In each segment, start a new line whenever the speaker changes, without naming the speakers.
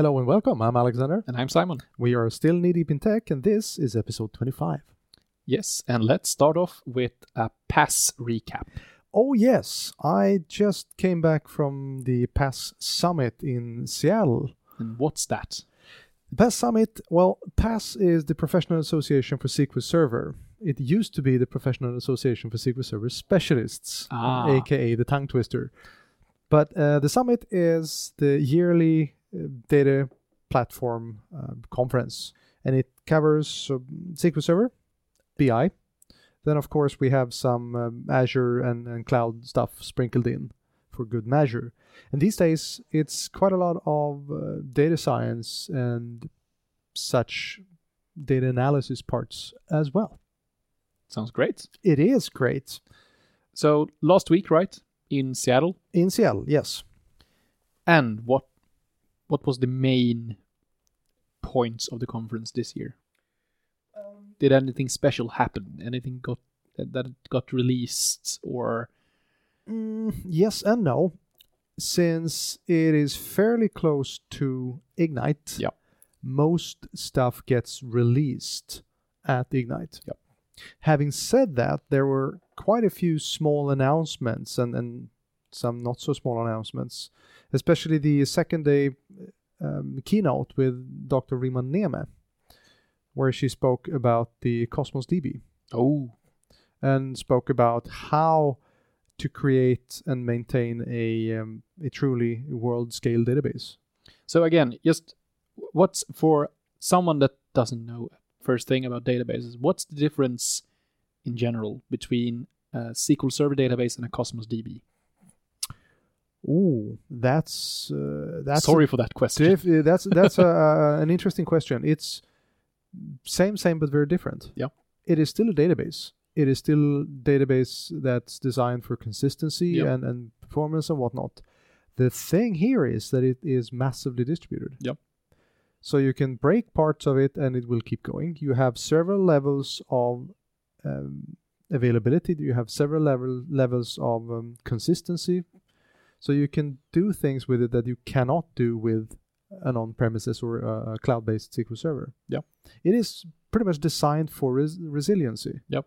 Hello and welcome. I'm Alexander.
And I'm Simon.
We are still knee deep in tech, and this is episode 25.
Yes, and let's start off with a PASS recap.
Oh, yes. I just came back from the PASS Summit in Seattle.
And what's that?
The PASS Summit, well, PASS is the Professional Association for SQL Server. It used to be the Professional Association for SQL Server Specialists,
Ah.
aka the tongue twister. But uh, the summit is the yearly data platform uh, conference, and it covers uh, SQL Server, BI. Then, of course, we have some um, Azure and, and cloud stuff sprinkled in for good measure. And these days, it's quite a lot of uh, data science and such data analysis parts as well.
Sounds great.
It is great.
So last week, right, in Seattle,
In Seattle, yes.
and what what was the main points of the conference this year? Did anything special happen? Anything got that got released or
Mm, yes and no. Since it is fairly close to Ignite,
Yeah.
most stuff gets released at Ignite.
Yep.
Having said that, there were quite a few small announcements and, and some not so small announcements, especially the second day um, keynote with Dr. Rimma Nehme, where she spoke about the Cosmos DB
oh
and spoke about how to create and maintain a um, a truly world scale database.
So again, just what's for someone that doesn't know first thing about databases, what's the difference in general between a SQL Server database and a Cosmos DB?
Ooh, that's uh, that's
Sorry for that question.
diff- uh, that's that's a, an interesting question. It's same same but very different.
Yeah.
it is still a database. It is still database that's designed for consistency
Yeah.
and and performance and whatnot. The thing here is that it is massively distributed.
Yep.
So you can break parts of it and it will keep going. You have several levels of um, availability. You have several level levels of um, consistency. So you can do things with it that you cannot do with an on-premises or a, cloud-based SQL Server.
Yep.
It is pretty much designed for res- resiliency.
Yep.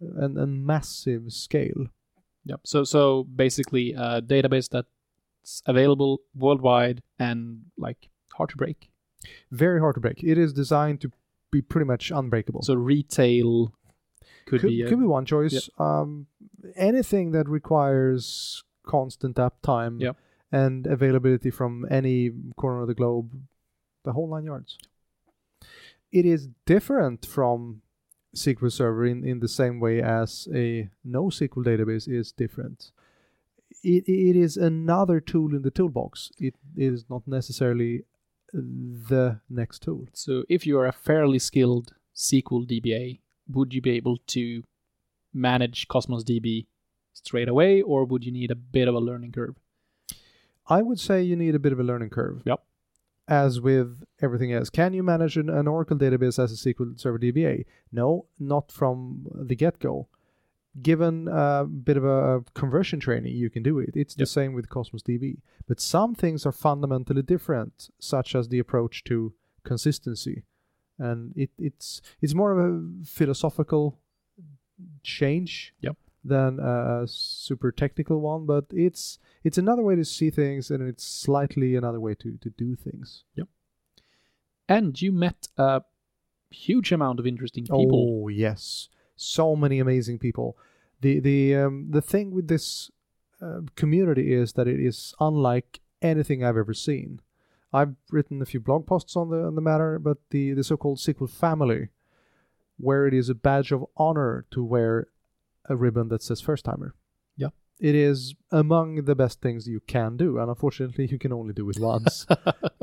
And, and massive scale.
Yep. So so basically a database that's available worldwide and like hard to break.
Very hard to break. It is designed to be pretty much unbreakable.
So retail could,
could,
be a,
could be one choice. Um, anything that requires constant uptime
Yep.
and availability from any corner of the globe, the whole nine yards. It is different from SQL Server in, in the same way as a NoSQL database is different. It, it is another tool in the toolbox. It is not necessarily the next tool.
So if you are a fairly skilled SQL DBA, would you be able to manage Cosmos DB straight away, or would you need a bit of a learning curve?
I would say you need a bit of a learning curve.
Yep.
As with everything else, can you manage an, an Oracle database as a SQL Server DBA? No, not from the get go. Given a bit of a conversion training, you can do it. It's the same with Cosmos DB. But some things are fundamentally different, such as the approach to consistency. And it, it's it's more of a philosophical change
Yep.
Than a super technical one, but it's it's another way to see things and it's slightly another way to, to do things. Yep.
And you met a huge amount of interesting people.
Oh yes, so many amazing people. The the um, the thing with this uh, community is that it is unlike anything I've ever seen. I've written a few blog posts on the on the matter, but the the so-called SQL family, where it is a badge of honor to wear a ribbon that says first timer.
Yeah.
It is among the best things you can do, and unfortunately, you can only do it once.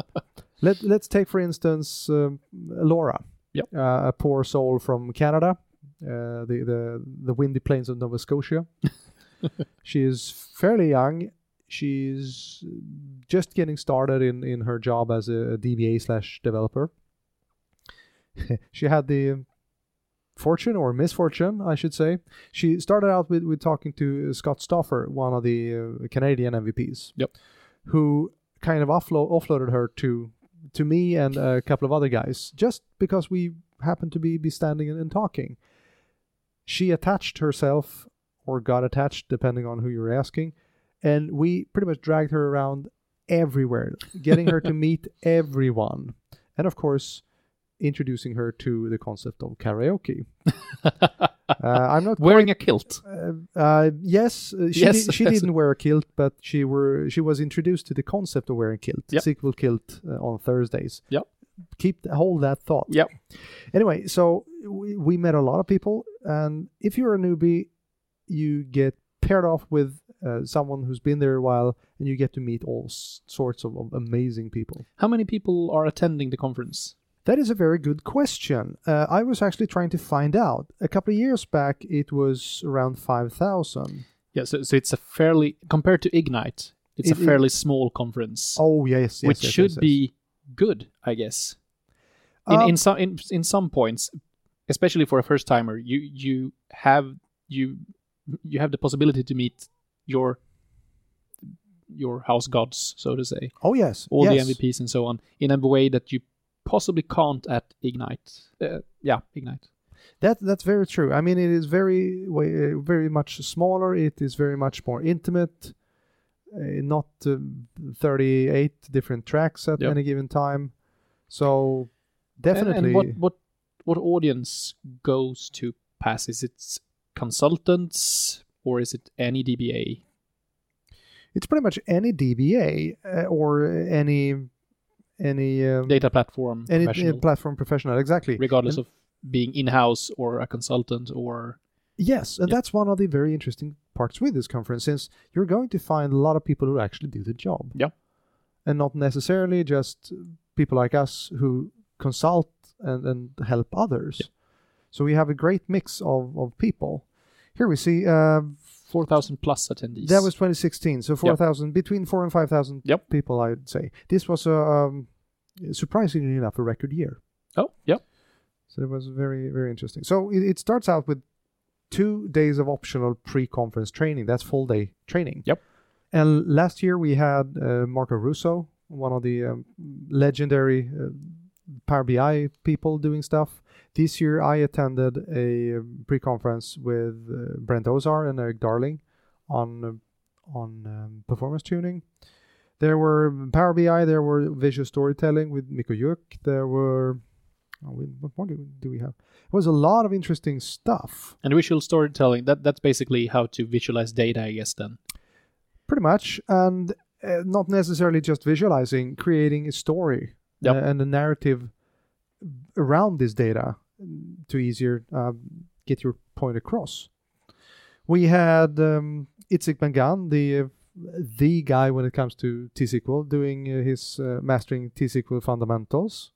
Let Let's take, for instance, um, Laura,
Yep.
uh, a poor soul from Canada, uh, the the the windy plains of Nova Scotia. she is fairly young. She's just getting started in in her job as a DBA slash developer. she had the fortune or misfortune, I should say. She started out with, with talking to Scott Stauffer, one of the uh, Canadian MVPs.
Yep.
Who kind of offload, offloaded her to to me and a couple of other guys just because we happened to be, be standing and, and talking. She attached herself or got attached, depending on who you're asking, and we pretty much dragged her around everywhere, getting her to meet everyone, and of course, introducing her to the concept of karaoke. uh, I'm not
Wearing a kilt.
uh, uh, yes, uh, she,
Yes,
di- she
yes.
didn't wear a kilt, but she were she was introduced to the concept of wearing kilt,
Yep.
SQL kilt uh, on Thursdays.
Yep.
Keep hold that thought.
Yep.
Anyway, so we, we met a lot of people, and if you're a newbie, you get paired off with uh, someone who's been there a while, and you get to meet all s- sorts of, of amazing people.
How many people are attending the conference?
That is a very good question. Uh, I was actually trying to find out. A couple of years back, it was around five thousand.
Yeah, so, so it's a fairly compared to Ignite, it's
It-
a
it-
fairly small conference,
Oh yes, yes
which
yes,
should
yes,
be good, I guess. In
Um,
in some in, in some points, especially for a first timer, you you have you you have the possibility to meet your your house gods, so to say,
Oh yes,
all
yes.
the MVPs and so on, in a way that you possibly can't at Ignite. Uh, yeah, Ignite.
That that's very true. I mean, it is very uh, very much smaller. It is very much more intimate. Uh, not uh, 38 different tracks at
Yep.
any given time. So
And-
definitely,
And, what what what audience goes to pass? Is it consultants or is it any DBA?
it's pretty much any DBA uh, or any any um,
Data platform
any
professional,
platform professional. Exactly.
regardless
and-
of being in-house or a consultant or
Yes, and
Yeah.
that's one of the very interesting parts with this conference, since you're going to find a lot of people who actually do the job.
Yeah.
And not necessarily just people like us who consult and, and help others.
Yeah.
So we have a great mix of, of people. Here we see uh,
4,000 plus attendees.
that was 2016, so 4,000, between 4 and 5,000
Yep.
people, I'd say. This was, a, um, surprisingly enough, a record year.
oh yeah
So it was very, very interesting. So it, it starts out with two days of optional pre-conference training. That's full day training.
Yep.
And last year we had uh, Marco Russo, one of the um, legendary uh, Power BI people doing stuff. This year I attended a um, pre-conference with uh, Brent Ozar and Erik Darling on uh, on um, performance tuning. There were Power BI, there were visual storytelling with Mico Yuk, there were Oh, we, what more do, do we have? It was a lot of interesting stuff.
and visual storytelling that that's basically how to visualize data i guess then
Pretty much. And uh, not necessarily just visualizing, creating a story
Yep.
uh, and a narrative around this data to easier um, get your point across. We had um, Itzik Bengan, the uh, the guy when it comes to T-SQL, doing uh, his uh, mastering T-SQL fundamentals.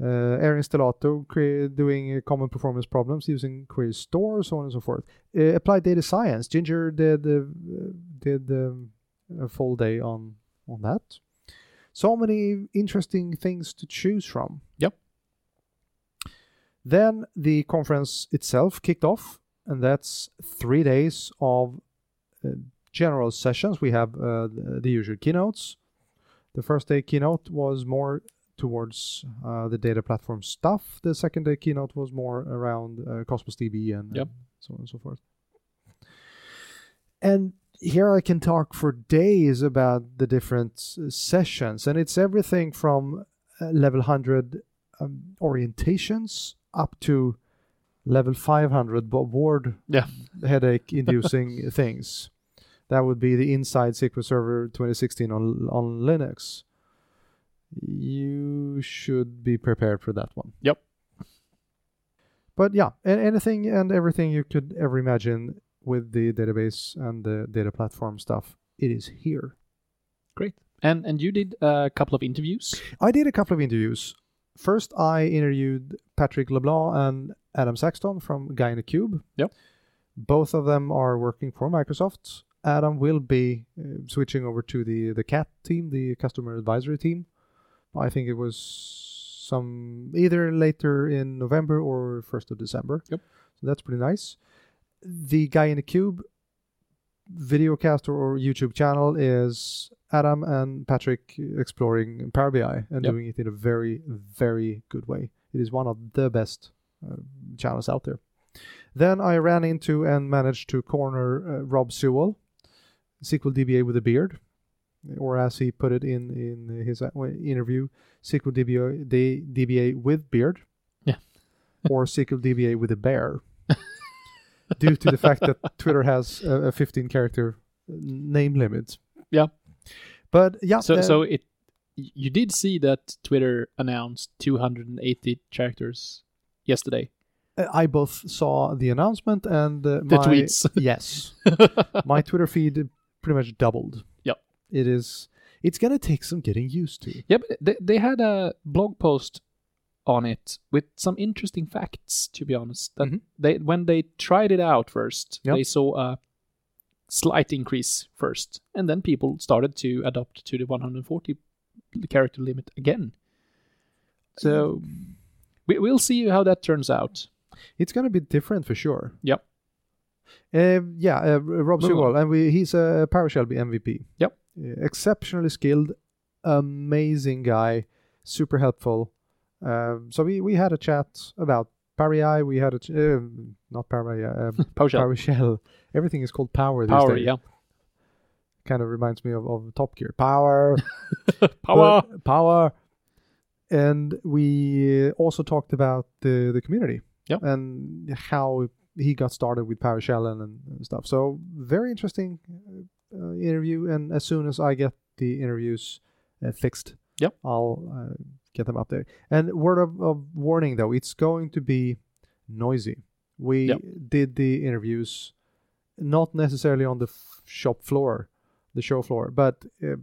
Uh, Erin Stellato doing uh, common performance problems using query store, so on and so forth. Uh, applied data science. Ginger did uh, did um, a full day on on that. So many interesting things to choose from.
Yep.
Then the conference itself kicked off, and that's three days of uh, general sessions. We have uh, the, usual keynotes. The first day keynote was more towards uh, the data platform stuff. The second day keynote was more around uh, Cosmos DB and
Yep.
uh, so on and so forth. And here I can talk for days about the different sessions, and it's everything from uh, level 100 um, orientations up to level 500 bo- board
Yeah.
headache inducing things. That would be the Inside SQL Server 2016 on on Linux. You should be prepared for that one.
Yep.
But yeah, anything and everything you could ever imagine with the database and the data platform stuff, it is here.
great and and you did a couple of interviews
I did a couple of interviews. First, I interviewed Patrick LeBlanc and Adam Saxton from Guy in the Cube.
Yep.
Both of them are working for Microsoft. Adam will be uh, switching over to the the CAT team, the customer advisory team. I think it was some either later in November or first of December.
Yep.
So that's pretty nice. The Guy in the Cube videocast or YouTube channel is Adam and Patrick exploring Power BI and
Yep.
doing it in a very, very good way. It is one of the best uh, channels out there. Then I ran into and managed to corner uh, Rob Sewell, SQL DBA with a beard, or as he put it in in his uh, interview, SQL DBA, DBA with beard,
Yeah.
or SQL DBA with a bear, due to the fact that Twitter has a, a 15 character name limit.
Yeah.
But yeah,
So
uh,
so it you did see that Twitter announced 280 characters yesterday.
I both saw the announcement and uh,
The
my,
tweets.
yes, my Twitter feed pretty much doubled.
Yep.
It is. It's gonna take some getting used to.
Yeah, but they, they had a blog post on it with some interesting facts. To be honest, that
Mhm.
they when they tried it out first,
Yep.
they saw a slight increase first, and then people started to adopt to the 140 character limit again. So we, we'll see how that turns out.
It's gonna be different for sure.
Yep.
Uh, yeah, uh, Rob Sewell, and we, he's a PowerShell MVP.
Yep.
Uh, exceptionally skilled, amazing guy, super helpful. Um, so we, we had a chat about BI. We had a ch- uh, not BI, uh,
PowerShell.
Everything is called Power these
Power,
days.
yeah.
Kind of reminds me of, of Top Gear. Power.
Power.
But- power. And we also talked about the, the community
Yep.
and how he got started with PowerShell and, and stuff. So very interesting uh, interview. And as soon as I get the interviews uh, fixed,
Yep.
I'll uh, get them up there. And word of, of warning though, it's going to be noisy. We
Yep.
did the interviews not necessarily on the f- shop floor, the show floor, but uh,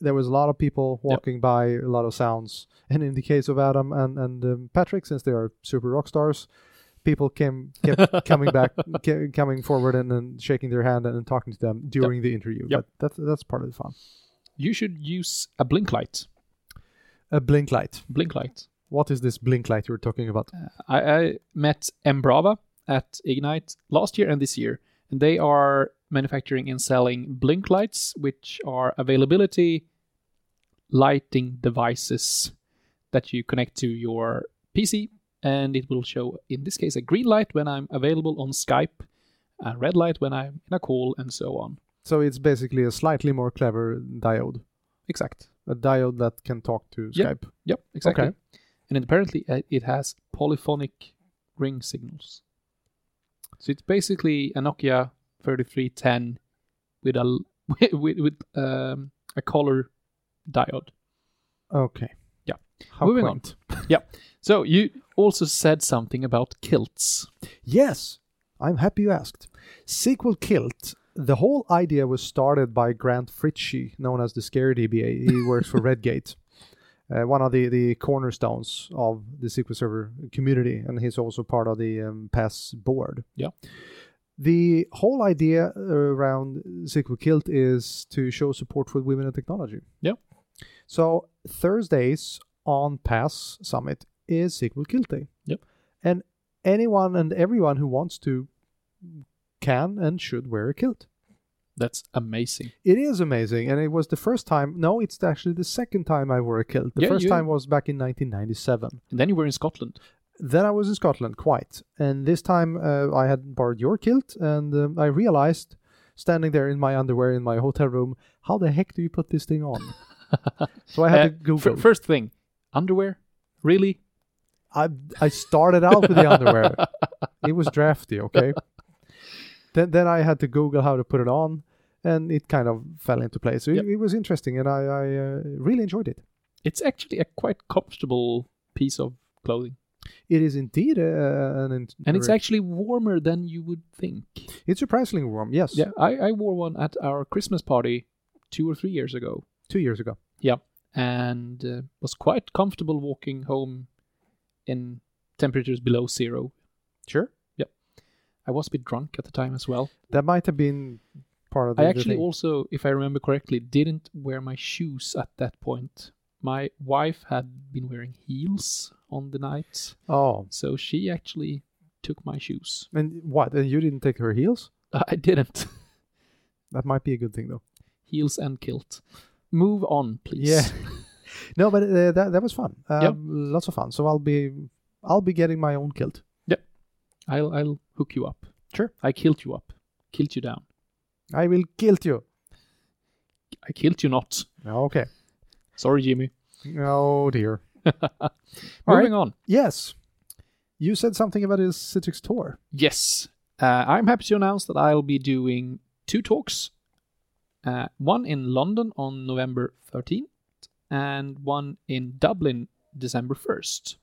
there was a lot of people walking by, a lot of sounds. And in the case of Adam and and um, Patrick, since they are super rock stars, people came kept coming back, coming forward and, and shaking their hand and, and talking to them during the interview.
Yep.
But that's that's part of the fun.
You should use a blink light.
A blink light.
Blink light.
What is this blink light you're talking about?
Uh, I, I met Embrava at Ignite last year and this year, and they are manufacturing and selling blink lights, which are availability lighting devices that you connect to your PC, and it will show, in this case, a green light when I'm available on Skype, a red light when I'm in a call, and so on.
So it's basically a slightly more clever diode,
Exact.
A diode that can talk to
Yep.
Skype.
Yep, exactly.
Okay.
And apparently uh, it has polyphonic ring signals. So it's basically a Nokia 3310 with a with, with um, a color diode.
Okay.
Yeah.
How
Moving on.
quaint.
So you also said something about kilts.
Yes, I'm happy you asked. SQL Kilt. The whole idea was started by Grant Fritchey, known as the Scary DBA. He works for Redgate, uh, one of the, the cornerstones of the SQL Server community, and he's also part of the um, PASS board.
Yeah.
The whole idea around SQL Kilt is to show support for women in technology.
Yeah.
So Thursdays on PASS Summit is SQL Kilt Day.
Yep.
And anyone and everyone who wants to can and should wear a kilt.
That's amazing.
It is amazing, and it was the first time. No, it's actually the second time I wore a kilt. The
Yeah,
first
you-
time was back in 1997.
And then you were in Scotland.
Then I was in Scotland, quite. And this time uh, I had borrowed your kilt, and um, I realized, standing there in my underwear in my hotel room, how the heck do you put this thing on? so I had
Uh,
to Google.
fir- first thing, underwear. Really?
I I started out with the underwear. It was drafty, okay. Then then I had to Google how to put it on, and it kind of fell into place. So
Yep.
it, it was interesting, and I I uh, really enjoyed it.
It's actually a quite comfortable piece of clothing,
It is indeed uh, an int-
and it's actually warmer than you would think.
it's surprisingly warm. Yes,
Yeah, I, I wore one at our Christmas party two or three years ago,
two years ago.
Yeah, and uh, was quite comfortable walking home in temperatures below zero.
Sure,
I was a bit drunk at the time as well.
that might have been part of the.
I actually
thing.
also, if I remember correctly, didn't wear my shoes at that point. My wife had been wearing heels on the night,
oh,
so she actually took my shoes.
and what? And you didn't take her heels?
I didn't.
That might be a good thing, though.
heels and kilt. Move on, please.
Yeah. no, but uh, that that was fun. Um,
Yep.
Lots of fun. So I'll be I'll be getting my own kilt. Yep.
I'll I'll hook you up.
Sure.
I killed you up. Killed you down.
I will kill you.
I killed you not.
Okay.
Sorry, Jimmy.
Oh dear.
Moving on.
Yes. You said something about his Citrix tour.
Yes. Uh, I'm happy to announce that I'll be doing two talks. Uh, one in London on November 13th, and one in Dublin December 1st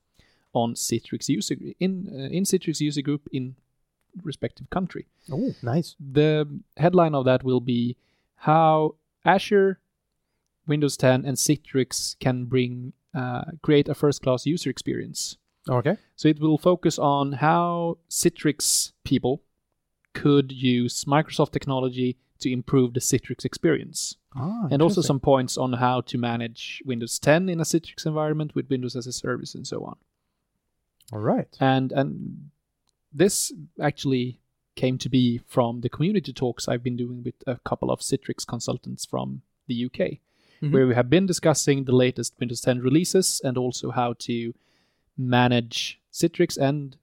on Citrix user in uh, in Citrix user group in respective country.
Oh, nice.
The headline of that will be how Azure, Windows 10, and Citrix can bring uh, create a first-class user experience.
Okay.
So it will focus on how Citrix people could use Microsoft technology to improve the Citrix experience.
Ah,
And also some points on how to manage Windows 10 in a Citrix environment with Windows as a service and so on.
All right.
And and this actually came to be from the community talks I've been doing with a couple of Citrix consultants from the UK,
Mhm.
where we have been discussing the latest Windows 10 releases and also how to manage Citrix and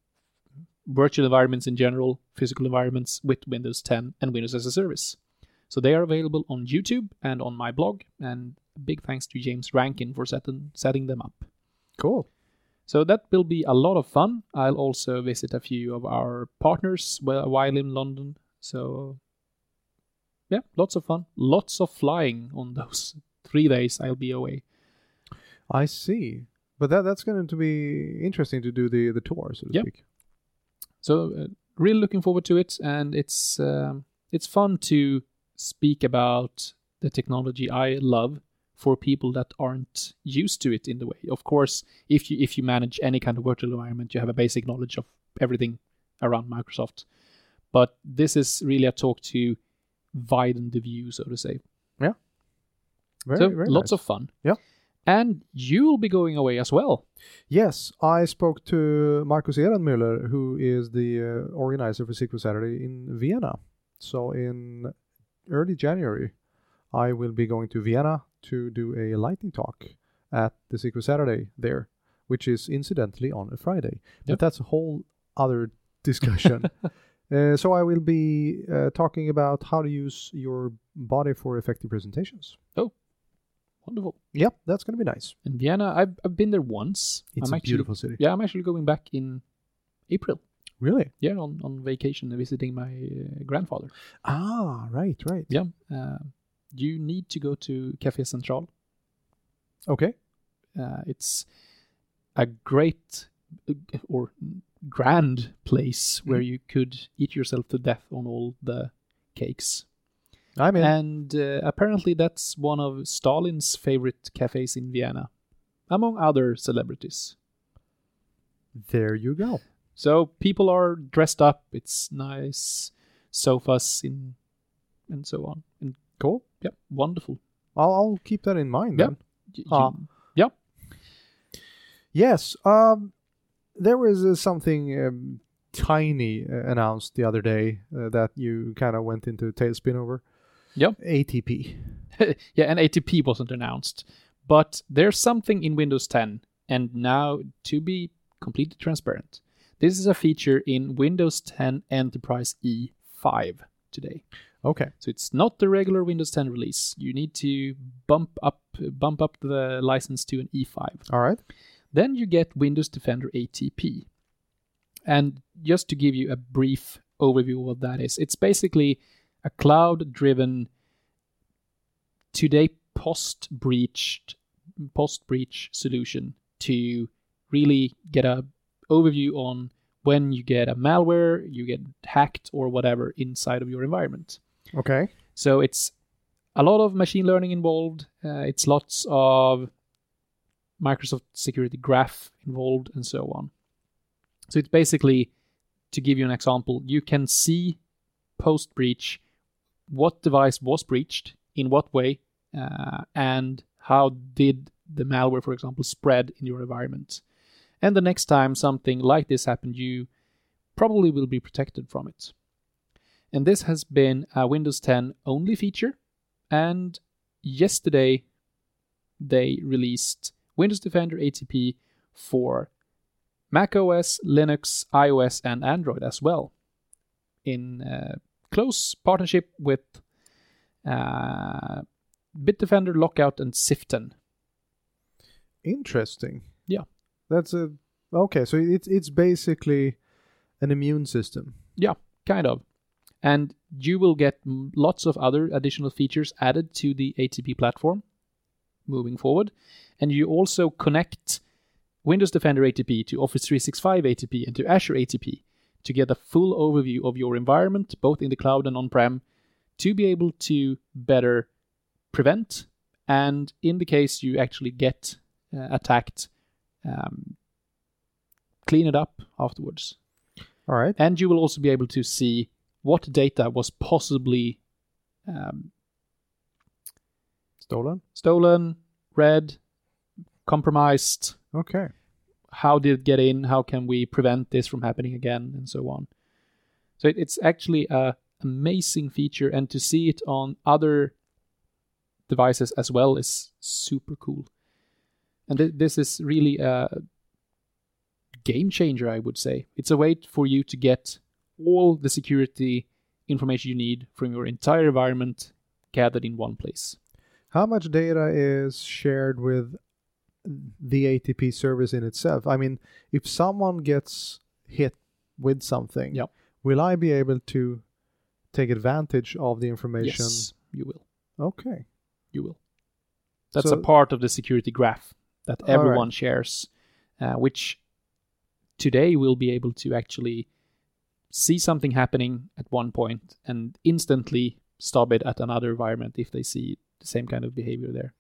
virtual environments in general, physical environments with Windows 10 and Windows as a service. So they are available on YouTube and on my blog, and big thanks to James Rankin for setting, setting them up.
Cool.
So that will be a lot of fun. I'll also visit a few of our partners while in London. So, yeah, lots of fun. Lots of flying on those three days I'll be away.
I see. But that that's going to be interesting to do the the tour, so to
Yep.
speak.
So, uh, really looking forward to it, and it's um, it's fun to speak about the technology I love for people that aren't used to it in the way. Of course, if you if you manage any kind of virtual environment, you have a basic knowledge of everything around Microsoft. But this is really a talk to widen the view, so to say.
Very,
so
very
lots
nice.
of fun.
Yeah.
And you'll be going away as well.
Yes, I spoke to Markus Ehrenmüller, who is the uh, organizer for SQL Saturday in Vienna. So in early January, I will be going to Vienna to do a lightning talk at the SQL Saturday there, which is incidentally on a Friday.
Yep.
But that's a whole other discussion. uh, so I will be uh, talking about how to use your body for effective presentations.
Oh, wonderful.
Yep, that's going to be nice.
In Vienna, I've, I've been there once.
It's
I'm
a
actually,
beautiful city.
Yeah, I'm actually going back in April.
Really?
Yeah, on, on vacation visiting my uh, grandfather.
Ah, right, right.
Yeah. Uh, you need to go to Café Central.
Okay.
Uh, it's a great or grand place where you could eat yourself to death on all the cakes.
I'm in.
And uh, apparently, that's one of Stalin's favorite cafes in Vienna, among other celebrities.
There you go.
So people are dressed up. It's nice sofas in and so on. And
Cool.
yeah, wonderful.
I'll, I'll keep that in mind.
Yeah.
Then.
Y-
Ah.
yeah.
Yes. Um, there was uh, something um, tiny uh, announced the other day uh, that you kind of went into tailspin over.
Yep.
ATP.
yeah, and ATP wasn't announced, but there's something in Windows 10, and now to be completely transparent, this is a feature in Windows 10 Enterprise E5 today.
Okay.
So it's not the regular Windows 10 release. You need to bump up bump up the license to an E5.
All right.
Then you get Windows Defender ATP. And just to give you a brief overview of what that is, it's basically a cloud driven today post breached post breach solution to really get a overview on when you get a malware, you get hacked or whatever inside of your environment.
Okay.
So it's a lot of machine learning involved. Uh, it's lots of Microsoft Security Graph involved, and so on. So it's basically, to give you an example, you can see post breach what device was breached, in what way, uh, and how did the malware, for example, spread in your environment. And the next time something like this happened, you probably will be protected from it. And this has been a Windows 10 only feature and yesterday they released Windows Defender ATP for Mac OS, Linux, iOS, and Android as well, in uh, close partnership with uh, Bitdefender, Lookout, and Ziften.
Interesting.
Yeah.
That's a okay. So it's it's basically an immune system.
Yeah, kind of. And you will get lots of other additional features added to the ATP platform moving forward. And you also connect Windows Defender ATP to Office 365 ATP and to Azure ATP to get a full overview of your environment, both in the cloud and on prem, to be able to better prevent and, in the case you actually get uh, attacked, um, clean it up afterwards
All right.
and you will also be able to see what data was possibly um,
Stolen.
stolen, read, compromised.
Okay.
How did it get in? How can we prevent this from happening again, and so on. So it, it's actually a amazing feature, and to see it on other devices as well is super cool. And th- this is really a game changer, I would say. It's a way for you to get all the security information you need from your entire environment gathered in one place.
How much data is shared with the ATP service in itself? I mean, if someone gets hit with something,
Yep.
will I be able to take advantage of the information?
Yes, you will.
Okay.
You will. That's
So-
a part of the security graph that
All right.
everyone shares, uh, which today we'll be able to actually see something happening at one point and instantly stop it at another environment if they see the same kind of behavior there.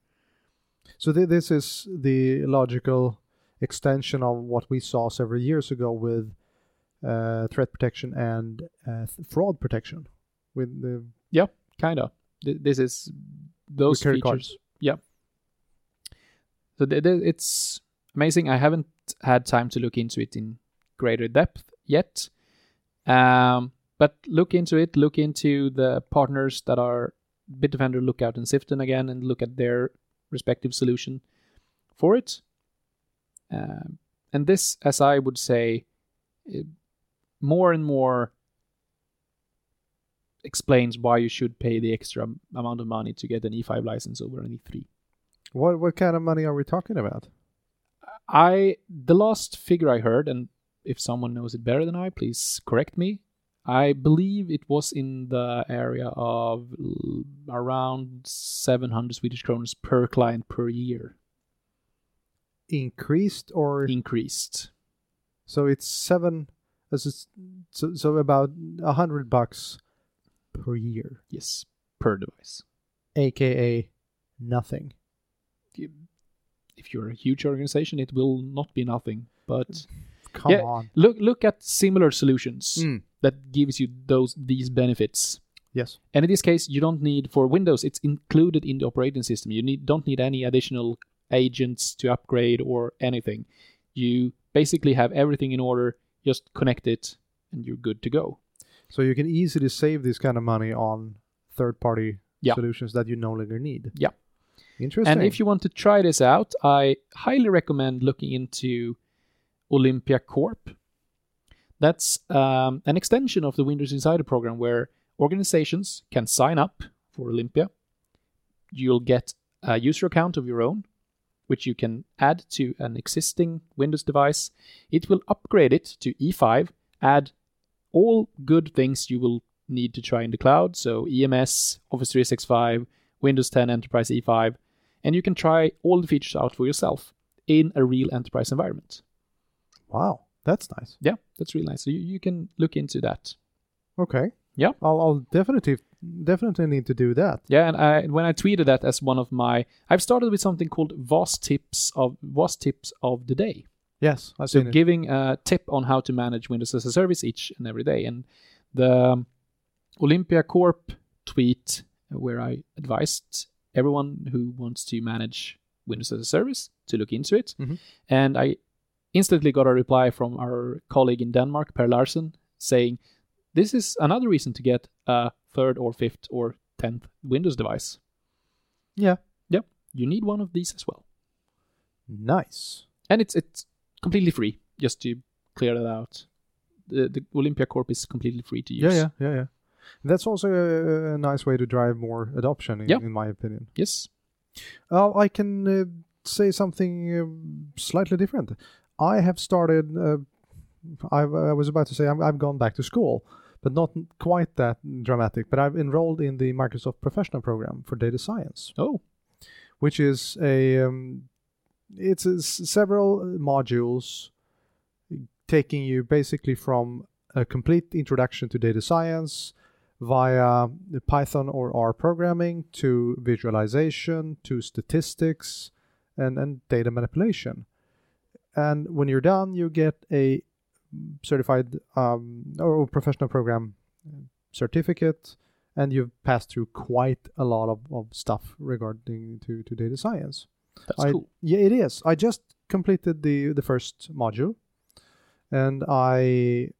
So th- this is the logical extension of what we saw several years ago with uh, threat protection and uh, th- fraud protection. With the yeah,
Kind of. Th- This is those features.
cards.
Yeah. So it's amazing. I haven't had time to look into it in greater depth yet. Um, but look into it. Look into the partners that are Bitdefender, Lookout, and Ziften again, and look at their respective solution for it. Um, and this, as I would say, eh, more and more explains why you should pay the extra amount of money to get an E5 license over an E E3.
what what kind of money are we talking about?
I the last figure I heard, and if someone knows it better than I, please correct me. I believe it was in the area of around 700 Swedish kroners per client per year
Increased or
increased.
so it's seven? So, so about a hundred bucks per year,
Yes, per device.
aka nothing.
If you're a huge organization, it will not be nothing. But
Come
Yeah.
on.
look look at similar solutions
Mm.
that gives you those these benefits.
Yes.
And in this case, you don't need for Windows. It's included in the operating system. You need don't need any additional agents to upgrade or anything. You basically have everything in order. Just connect it, and you're good to go.
So you can easily save this kind of money on third-party
Yeah.
solutions that you no longer need.
Yeah.
Interesting.
And if you want to try this out, I highly recommend looking into Olympia Corp. That's um, an extension of the Windows Insider program where organizations can sign up for Olympia. You'll get a user account of your own, which you can add to an existing Windows device. It will upgrade it to E5, add all good things you will need to try in the cloud. So EMS, Office 365, Windows 10 Enterprise E5, and you can try all the features out for yourself in a real enterprise environment.
Wow, that's nice.
Yeah, that's really nice. So you, you can look into that.
Okay.
Yeah.
I'll, I'll definitely definitely need to do that.
Yeah, and I, when I tweeted that as one of my, I've started with something called WaaS tips of WaaS tips of the day.
Yes, I've
so
seen it.
giving a tip on how to manage Windows as a service each and every day. And the um, Olympia Corp tweet where I advised everyone who wants to manage Windows as a service to look into it.
Mhm.
And I instantly got a reply from our colleague in Denmark, Per Larsen, saying, This is another reason to get a third or fifth or tenth Windows device.
Yeah. Yep.
You need one of these as well.
Nice.
And it's it's completely free, just to clear that out. The, the Olympia Corp is completely free to use.
Yeah, yeah, yeah, yeah. That's also a, a nice way to drive more adoption, in,
Yeah.
in my opinion.
Yes.
Uh, I can uh, say something uh, slightly different. I have started. Uh, I've, I was about to say I'm, I've gone back to school, but not quite that dramatic. But I've enrolled in the Microsoft Professional Program for data science,
Oh,
which is a um, it's a s- several modules taking you basically from a complete introduction to data science via the Python or R programming to visualization to statistics and, and data manipulation. And when you're done, you get a certified um, or professional program certificate, and you've passed through quite a lot of, of stuff regarding to, to data science.
that's
I-
cool.
Yeah, it is. I just completed the the first module, and I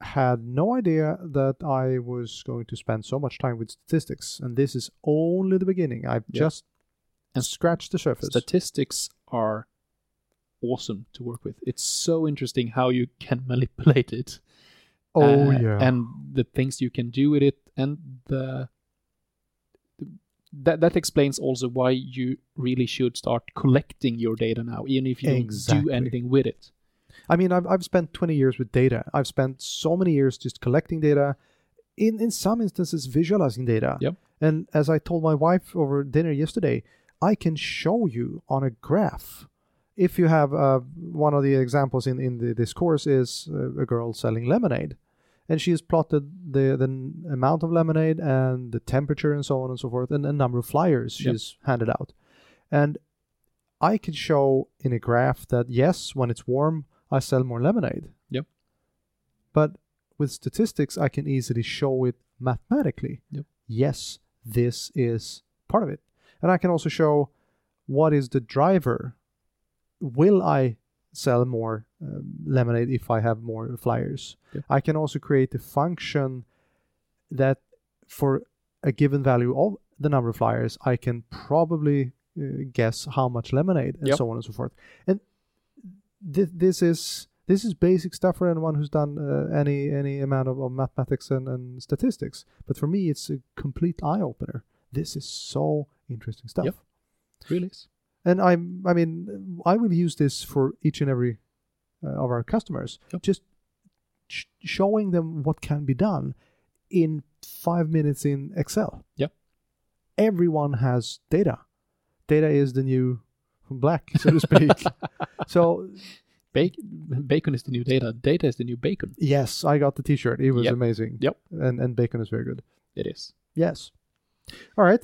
had no idea that I was going to spend so much time with statistics. And this is only the beginning. I've
Yeah.
just
And
scratched the surface.
Statistics are awesome to work with. It's so interesting how you can manipulate it.
oh
uh,
yeah,
and the things you can do with it and the that that explains also why you really should start collecting your data now even if you don't do anything with it
I mean, I've I've spent 20 years with data. I've spent so many years just collecting data. In in some instances, visualizing data.
Yep.
And as I told my wife over dinner yesterday, I can show you on a graph. If you have uh, one of the examples in in the, this course is uh, a girl selling lemonade, and she has plotted the the amount of lemonade and the temperature and so on and so forth, and a number of flyers
Yep.
she's handed out, and I can show in a graph that yes, when it's warm, I sell more lemonade.
Yep.
But with statistics, I can easily show it mathematically.
Yep.
Yes, this is part of it. And I can also show what is the driver. Will I sell more um, lemonade if I have more flyers?
Yep.
I can also create a function that for a given value of the number of flyers, I can probably uh, guess how much lemonade and
Yep.
so on and so forth. And thi- this is this is basic stuff for anyone who's done uh, any any amount of, of mathematics and, and statistics. But for me, it's a complete eye opener. This is so interesting stuff.
Yep. really is
And I'm I mean I will use this for each and every uh, of our customers.
Yep.
Just sh- showing them what can be done in five minutes in Excel.
Yep.
Everyone has data. Data is the new black, so to speak. so
Bacon, bacon is the new data data is the new bacon
Yes, I got the T-shirt. It was
Yep.
amazing.
Yep.
And and bacon is very good.
it is
Yes. All right.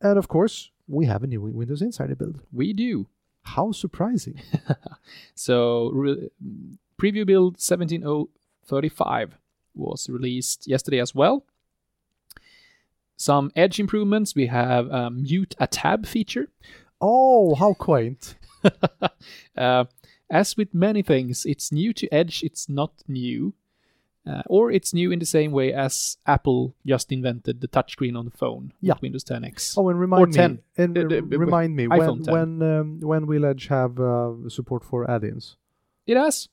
And of course, we have a new Windows Insider build.
we do
How surprising!
so re- preview build 17035 was released yesterday as well some edge improvements we have a mute a tab feature
Oh, how quaint!
uh, as with many things, it's new to Edge, it's not new. Uh, or it's new in the same way as Apple just invented the touchscreen on the phone
Yeah.
with Windows 10X.
Oh, and remind
10.
me. And
Uh,
uh,
the- the-
remind me when
10.
when um, when will Edge have uh, support for add-ins?
It has.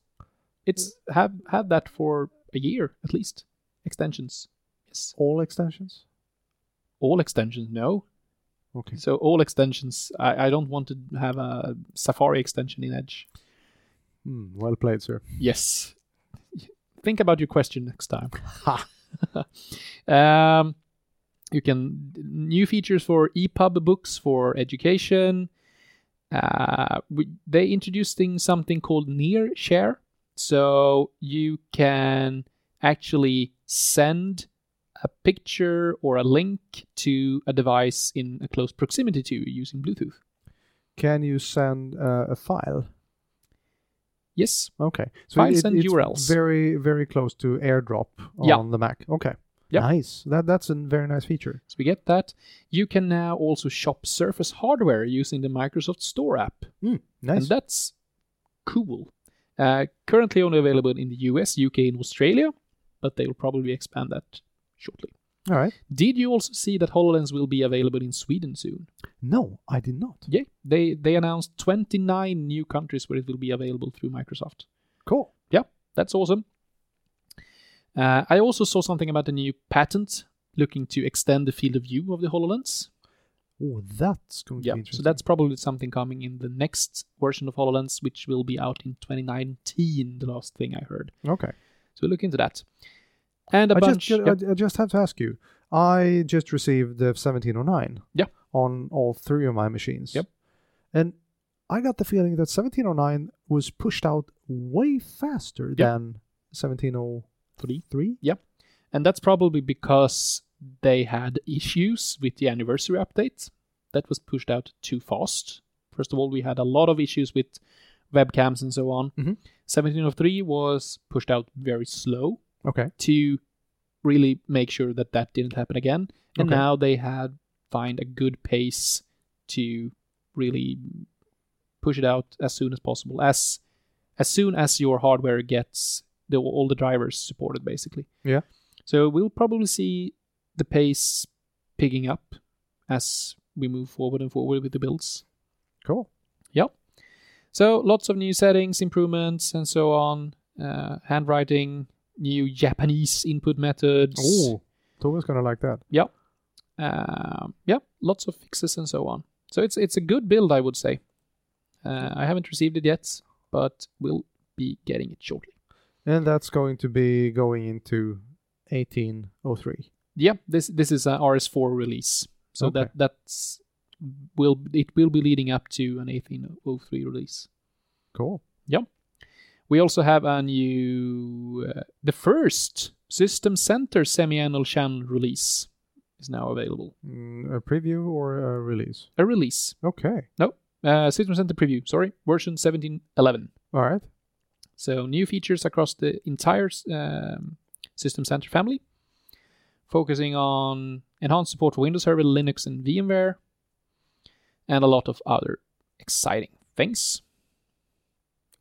It's have had that for a year at least. Extensions. Yes.
All extensions.
All extensions, no.
Okay.
So all extensions. I, I don't want to have a Safari extension in Edge.
Hmm, well played, sir.
Yes. Think about your question next time. um, you can new features for EPUB books for education. Uh, we, they introducing something called Near Share, so you can actually send a picture or a link to a device in a close proximity to you using Bluetooth.
Can you send uh, a file?
Yes,
Okay. So
Files and
it's
URLs.
very very close to AirDrop on
Yeah.
the Mac. Okay.
Yep.
Nice. That that's a very nice feature.
So we get that. You can now also shop Surface hardware using the Microsoft Store app.
Hmm, nice.
And that's cool. Uh, currently only available in the US, UK, and Australia, but they'll probably expand that shortly.
All right.
Did you also see that HoloLens will be available in Sweden soon?
No, I did not.
Yeah, they they announced 29 new countries where it will be available through Microsoft.
Cool.
Yeah, that's awesome. Uh, I also saw something about a new patent looking to extend the field of view of the HoloLens.
Oh, that's going to
Yeah,
be
so that's probably something coming in the next version of HoloLens, which will be out in 2019, the last thing I heard.
okay.
So we'll look into that. And a
I
bunch.
just,
yeah.
I, I just have to ask you. I just received the 1709.
Yeah.
On all three of my machines.
Yep.
And I got the feeling that 1709 was pushed out way faster
Yeah.
than 1703.
Three. And that's probably because they had issues with the anniversary update that was pushed out too fast. First of all, we had a lot of issues with webcams and so on.
Mhm.
1703 was pushed out very slow
Okay.
to really make sure that that didn't happen again. And
Okay.
now they had find a good pace to really push it out as soon as possible, as as soon as your hardware gets the, all the drivers supported, basically.
Yeah.
So we'll probably see the pace picking up as we move forward and forward with the builds.
Cool. Yeah.
So lots of new settings, improvements, and so on. Uh, handwriting, new Japanese input methods.
Oh, Tova's gonna like that.
Um, yeah, lots of fixes and so on. So it's it's a good build, I would say. Uh, I haven't received it yet, but we'll be getting it shortly.
And that's going to be going into 1803.
Yeah, this this is a RS4 release, so
Okay.
that that's will it will be leading up to an 1803 release.
Cool.
We also have a new uh, the first System Center semi-annual channel release is now available.
Mm, a preview or a release?
A release,
Okay.
uh, System Center preview. Sorry, version 1711.
All right.
So new features across the entire um, System Center family, focusing on enhanced support for Windows Server, Linux, and VMware, and a lot of other exciting things.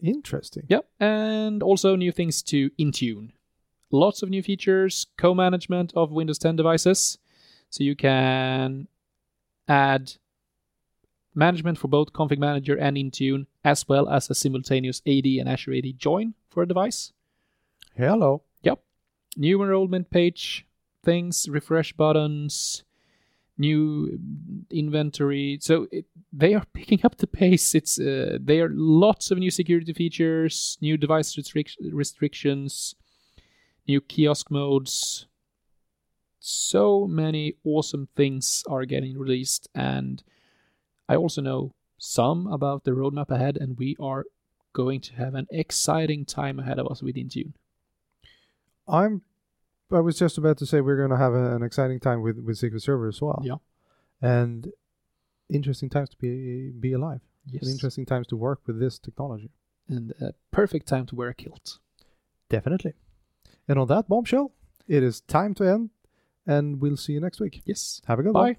Interesting.
Yep, and also new things to Intune. Lots of new features, co-management of Windows 10 devices, so you can add management for both Config Manager and Intune, as well as a simultaneous AD and Azure AD join for a device.
Hello. Yep.
New enrollment page things, refresh buttons, new inventory. So it, they are picking up the pace. It's uh, there are lots of new security features, new device restric- restrictions, new kiosk modes. So many awesome things are getting released, and I also know some about the roadmap ahead, and we are going to have an exciting time ahead of us with Intune.
I'm. I was just about to say we're going to have a, an exciting time with with Secret Server as well.
Yeah.
And interesting times to be be alive.
Yes.
And interesting times to work with this technology.
and a perfect time to wear a kilt.
Definitely. And on that bombshell, it is time to end, and we'll see you next week.
Yes.
Have a good one.
Bye.